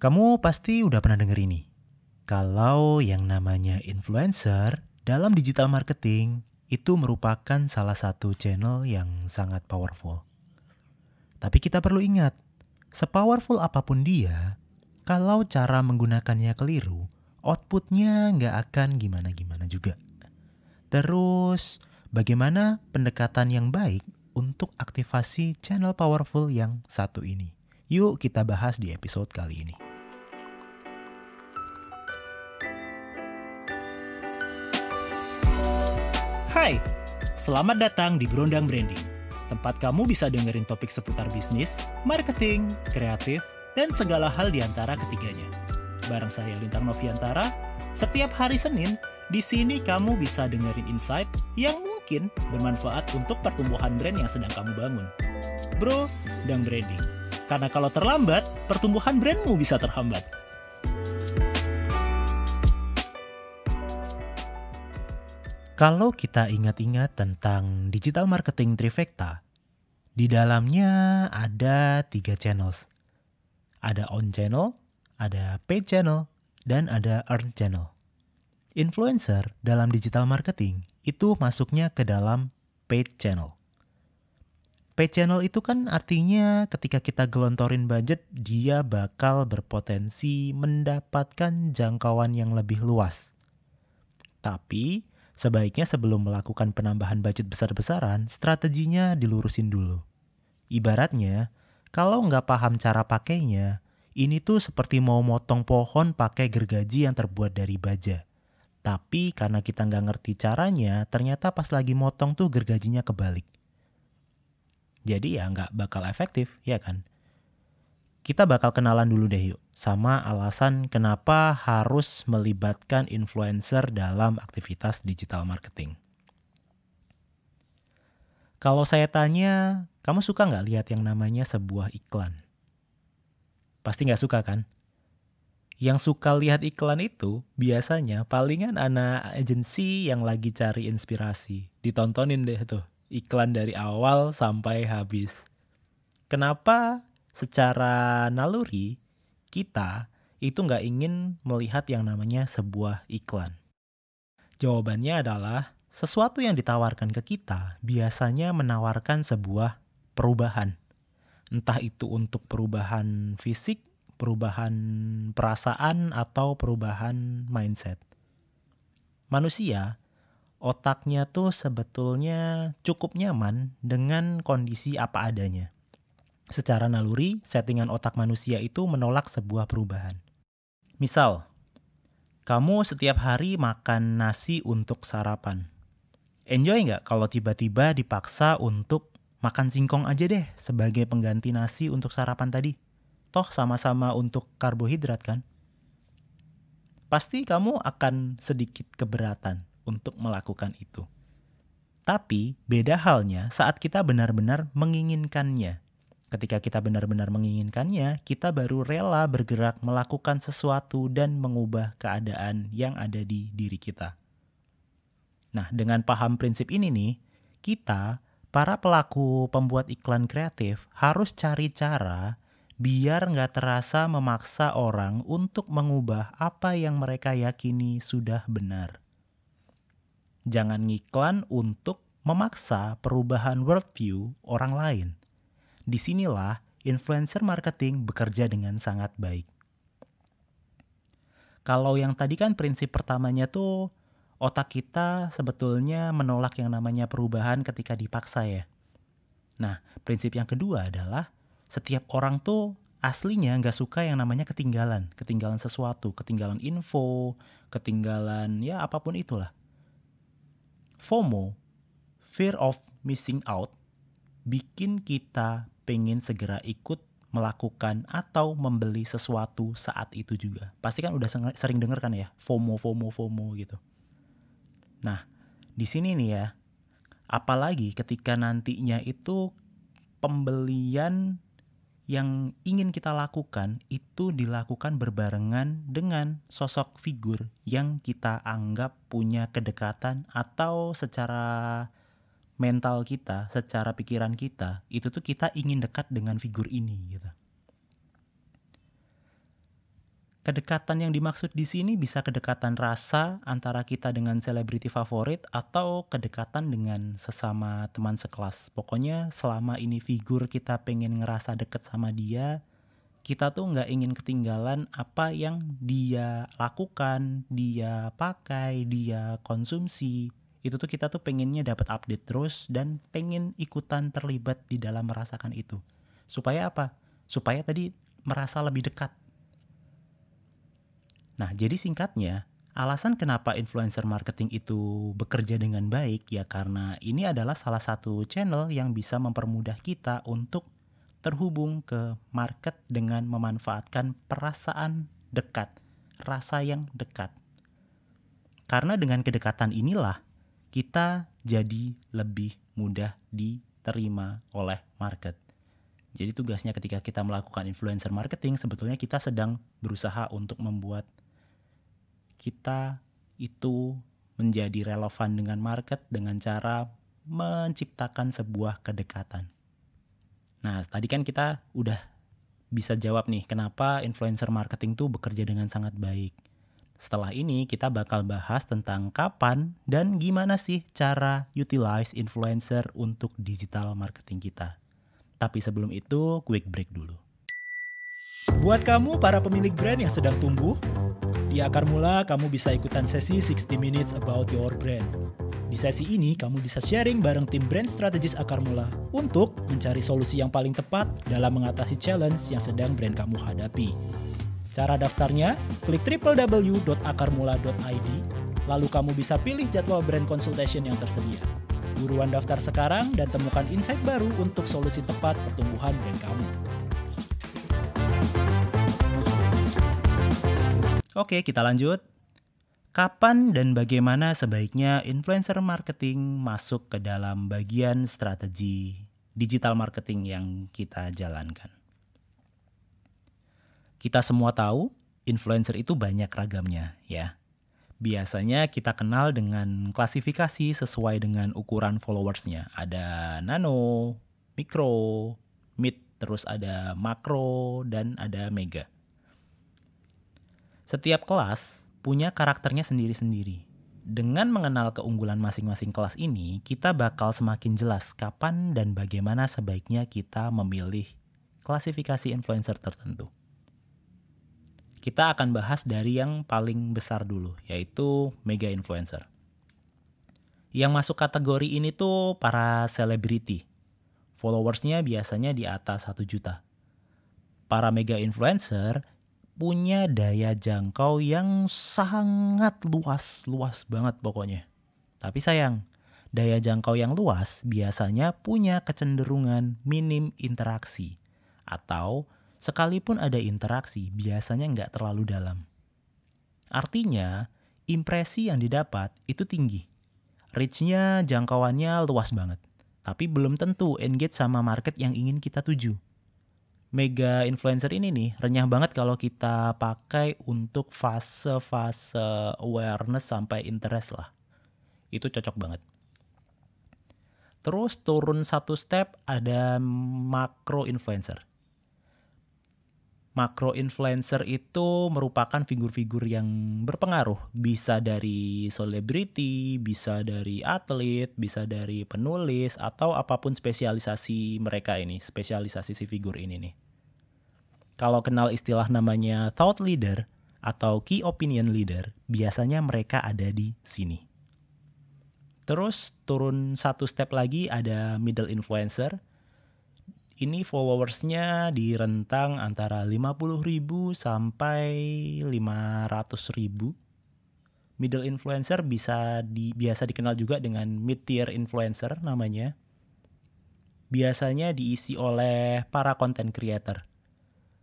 Kamu pasti udah pernah denger ini. Kalau yang namanya influencer dalam digital marketing itu merupakan salah satu channel yang sangat powerful. Tapi kita perlu ingat, sepowerful apa pun dia, kalau cara menggunakannya keliru, outputnya nggak akan gimana-gimana juga. Terus, bagaimana pendekatan yang baik untuk aktivasi channel powerful yang satu ini? Yuk kita bahas di episode kali ini. Hai, selamat datang di Brondang Branding. Tempat kamu bisa dengerin topik seputar bisnis, marketing, kreatif, dan segala hal di antara ketiganya. Bareng saya Lintang Noviantara, setiap hari Senin, di sini kamu bisa dengerin insight yang mungkin bermanfaat untuk pertumbuhan brand yang sedang kamu bangun. Bro, dan branding. Karena kalau terlambat, pertumbuhan brandmu bisa terhambat. Kalau kita ingat-ingat tentang digital marketing trifecta, di dalamnya ada tiga channels. Ada on channel, ada paid channel, dan ada earn channel. Influencer dalam digital marketing itu masuknya ke dalam paid channel. Paid channel itu kan artinya ketika kita gelontorin budget, dia bakal berpotensi mendapatkan jangkauan yang lebih luas. Tapi, Sebaiknya sebelum melakukan penambahan budget besar-besaran, strateginya dilurusin dulu. Ibaratnya, kalau nggak paham cara pakainya, ini tuh seperti mau motong pohon pakai gergaji yang terbuat dari baja. Tapi karena kita nggak ngerti caranya, ternyata pas lagi motong tuh gergajinya kebalik. Jadi ya nggak bakal efektif, ya kan? Kita bakal kenalan dulu deh yuk, sama alasan kenapa harus melibatkan influencer dalam aktivitas digital marketing. Kalau saya tanya, kamu suka nggak lihat yang namanya sebuah iklan? Pasti nggak suka kan? Yang suka lihat iklan itu biasanya palingan anak agensi yang lagi cari inspirasi. Ditontonin deh tuh iklan dari awal sampai habis. Kenapa secara naluri kita itu nggak ingin melihat yang namanya sebuah iklan. Jawabannya adalah sesuatu yang ditawarkan ke kita biasanya menawarkan sebuah perubahan. Entah itu untuk perubahan fisik, perubahan perasaan, atau perubahan mindset. Manusia, otaknya tuh sebetulnya cukup nyaman dengan kondisi apa adanya. Secara naluri, settingan otak manusia itu menolak sebuah perubahan. Misal, kamu setiap hari makan nasi untuk sarapan. Enjoy nggak kalau tiba-tiba dipaksa untuk makan singkong aja deh sebagai pengganti nasi untuk sarapan tadi? Toh sama-sama untuk karbohidrat kan? Pasti kamu akan sedikit keberatan untuk melakukan itu. Tapi beda halnya saat kita benar-benar menginginkannya Ketika kita benar-benar menginginkannya, kita baru rela bergerak melakukan sesuatu dan mengubah keadaan yang ada di diri kita. Nah, dengan paham prinsip ini nih, kita, para pelaku pembuat iklan kreatif, harus cari cara biar nggak terasa memaksa orang untuk mengubah apa yang mereka yakini sudah benar. Jangan ngiklan untuk memaksa perubahan worldview orang lain di sinilah influencer marketing bekerja dengan sangat baik. Kalau yang tadi kan prinsip pertamanya tuh otak kita sebetulnya menolak yang namanya perubahan ketika dipaksa ya. Nah, prinsip yang kedua adalah setiap orang tuh aslinya nggak suka yang namanya ketinggalan, ketinggalan sesuatu, ketinggalan info, ketinggalan ya apa pun itulah. FOMO, fear of missing out, bikin kita pengen segera ikut melakukan atau membeli sesuatu saat itu juga. Pasti kan udah sering denger kan ya, FOMO, FOMO, FOMO gitu. Nah, di sini nih ya, apalagi ketika nantinya itu pembelian yang ingin kita lakukan itu dilakukan berbarengan dengan sosok figur yang kita anggap punya kedekatan atau secara mental kita, secara pikiran kita, itu tuh kita ingin dekat dengan figur ini gitu. Kedekatan yang dimaksud di sini bisa kedekatan rasa antara kita dengan selebriti favorit atau kedekatan dengan sesama teman sekelas. Pokoknya selama ini figur kita pengen ngerasa deket sama dia, kita tuh nggak ingin ketinggalan apa yang dia lakukan, dia pakai, dia konsumsi. Itu tuh kita tuh pengennya dapat update terus dan pengen ikutan terlibat di dalam merasakan itu. Supaya apa? Supaya tadi merasa lebih dekat Nah, jadi singkatnya, alasan kenapa influencer marketing itu bekerja dengan baik ya karena ini adalah salah satu channel yang bisa mempermudah kita untuk terhubung ke market dengan memanfaatkan perasaan dekat, rasa yang dekat. Karena dengan kedekatan inilah kita jadi lebih mudah diterima oleh market. Jadi tugasnya ketika kita melakukan influencer marketing sebetulnya kita sedang berusaha untuk membuat kita itu menjadi relevan dengan market dengan cara menciptakan sebuah kedekatan. Nah, tadi kan kita udah bisa jawab nih kenapa influencer marketing tuh bekerja dengan sangat baik. Setelah ini kita bakal bahas tentang kapan dan gimana sih cara utilize influencer untuk digital marketing kita. Tapi sebelum itu, quick break dulu. Buat kamu para pemilik brand yang sedang tumbuh, di Akar Mula, kamu bisa ikutan sesi 60 Minutes About Your Brand. Di sesi ini, kamu bisa sharing bareng tim brand strategis Akar Mula untuk mencari solusi yang paling tepat dalam mengatasi challenge yang sedang brand kamu hadapi. Cara daftarnya, klik www.akarmula.id, lalu kamu bisa pilih jadwal brand consultation yang tersedia. Buruan daftar sekarang dan temukan insight baru untuk solusi tepat pertumbuhan brand kamu. Oke, kita lanjut. Kapan dan bagaimana sebaiknya influencer marketing masuk ke dalam bagian strategi digital marketing yang kita jalankan? Kita semua tahu influencer itu banyak ragamnya, ya. Biasanya kita kenal dengan klasifikasi sesuai dengan ukuran followersnya. Ada nano, mikro, mid, terus ada makro, dan ada mega. Setiap kelas punya karakternya sendiri-sendiri. Dengan mengenal keunggulan masing-masing kelas ini, kita bakal semakin jelas kapan dan bagaimana sebaiknya kita memilih klasifikasi influencer tertentu. Kita akan bahas dari yang paling besar dulu, yaitu mega influencer. Yang masuk kategori ini tuh para selebriti. Followersnya biasanya di atas 1 juta. Para mega influencer punya daya jangkau yang sangat luas, luas banget pokoknya. Tapi sayang, daya jangkau yang luas biasanya punya kecenderungan minim interaksi. Atau sekalipun ada interaksi, biasanya nggak terlalu dalam. Artinya, impresi yang didapat itu tinggi. Reach-nya, jangkauannya luas banget. Tapi belum tentu engage sama market yang ingin kita tuju mega influencer ini nih renyah banget kalau kita pakai untuk fase-fase awareness sampai interest lah. Itu cocok banget. Terus turun satu step ada macro influencer. Macro influencer itu merupakan figur-figur yang berpengaruh. Bisa dari selebriti, bisa dari atlet, bisa dari penulis, atau apa pun spesialisasi mereka ini, spesialisasi si figur ini nih. Kalau kenal istilah namanya thought leader atau key opinion leader, biasanya mereka ada di sini. Terus turun satu step lagi ada middle influencer, ini followersnya di rentang antara 50 ribu sampai 500 ribu. Middle influencer bisa di, biasa dikenal juga dengan mid tier influencer namanya. Biasanya diisi oleh para content creator.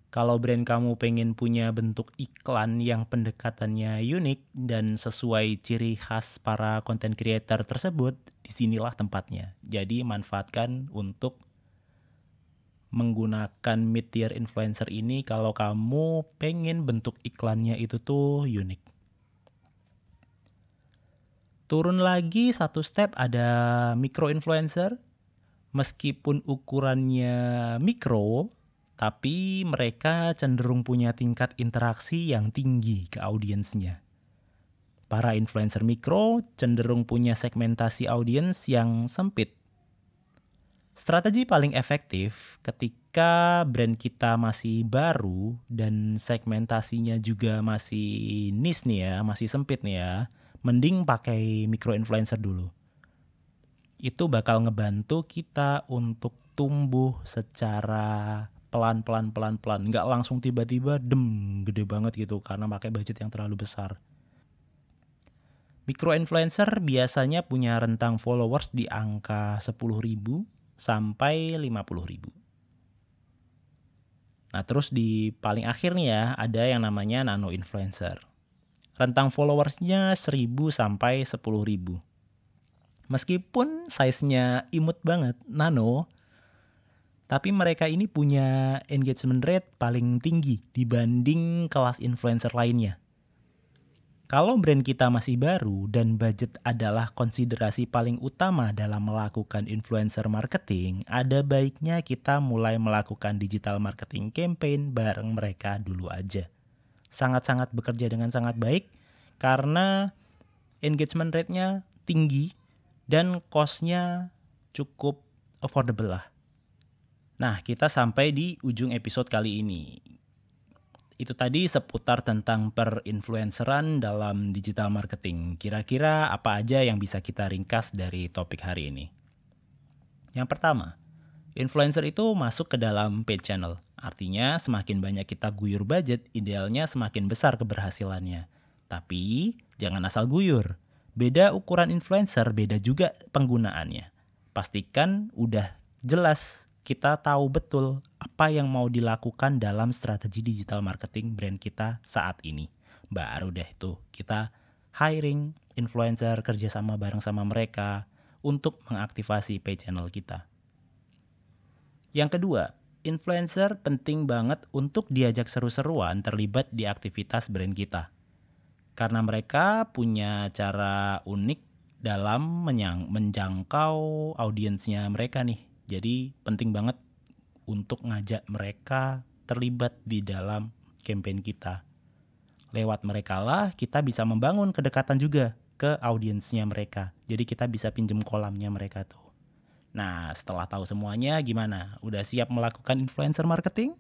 Kalau brand kamu pengen punya bentuk iklan yang pendekatannya unik dan sesuai ciri khas para content creator tersebut, di sinilah tempatnya. Jadi manfaatkan untuk menggunakan mid tier influencer ini kalau kamu pengen bentuk iklannya itu tuh unik. Turun lagi satu step ada micro influencer. Meskipun ukurannya mikro, tapi mereka cenderung punya tingkat interaksi yang tinggi ke audiensnya. Para influencer mikro cenderung punya segmentasi audiens yang sempit. Strategi paling efektif ketika brand kita masih baru dan segmentasinya juga masih niche nih ya, masih sempit nih ya, mending pakai micro influencer dulu. Itu bakal ngebantu kita untuk tumbuh secara pelan-pelan pelan-pelan nggak langsung tiba-tiba dem gede banget gitu karena pakai budget yang terlalu besar. Micro influencer biasanya punya rentang followers di angka 10.000 sampai 50.000. Nah, terus di paling akhir nih ya, ada yang namanya nano influencer. Rentang followersnya 1000 sampai 10.000. Meskipun size-nya imut banget, nano, tapi mereka ini punya engagement rate paling tinggi dibanding kelas influencer lainnya. Kalau brand kita masih baru dan budget adalah konsiderasi paling utama dalam melakukan influencer marketing, ada baiknya kita mulai melakukan digital marketing campaign bareng mereka dulu aja. Sangat-sangat bekerja dengan sangat baik karena engagement rate-nya tinggi dan cost-nya cukup affordable lah. Nah, kita sampai di ujung episode kali ini. Itu tadi seputar tentang perinfluenceran dalam digital marketing. Kira-kira apa aja yang bisa kita ringkas dari topik hari ini? Yang pertama, influencer itu masuk ke dalam paid channel. Artinya semakin banyak kita guyur budget, idealnya semakin besar keberhasilannya. Tapi jangan asal guyur. Beda ukuran influencer, beda juga penggunaannya. Pastikan udah jelas kita tahu betul apa yang mau dilakukan dalam strategi digital marketing brand kita saat ini. Baru deh tuh kita hiring influencer kerjasama bareng sama mereka untuk mengaktifasi pay channel kita. Yang kedua, influencer penting banget untuk diajak seru-seruan terlibat di aktivitas brand kita. Karena mereka punya cara unik dalam menjangkau audiensnya mereka nih jadi penting banget untuk ngajak mereka terlibat di dalam campaign kita. Lewat mereka lah kita bisa membangun kedekatan juga ke audiensnya mereka. Jadi kita bisa pinjem kolamnya mereka tuh. Nah setelah tahu semuanya gimana? Udah siap melakukan influencer marketing?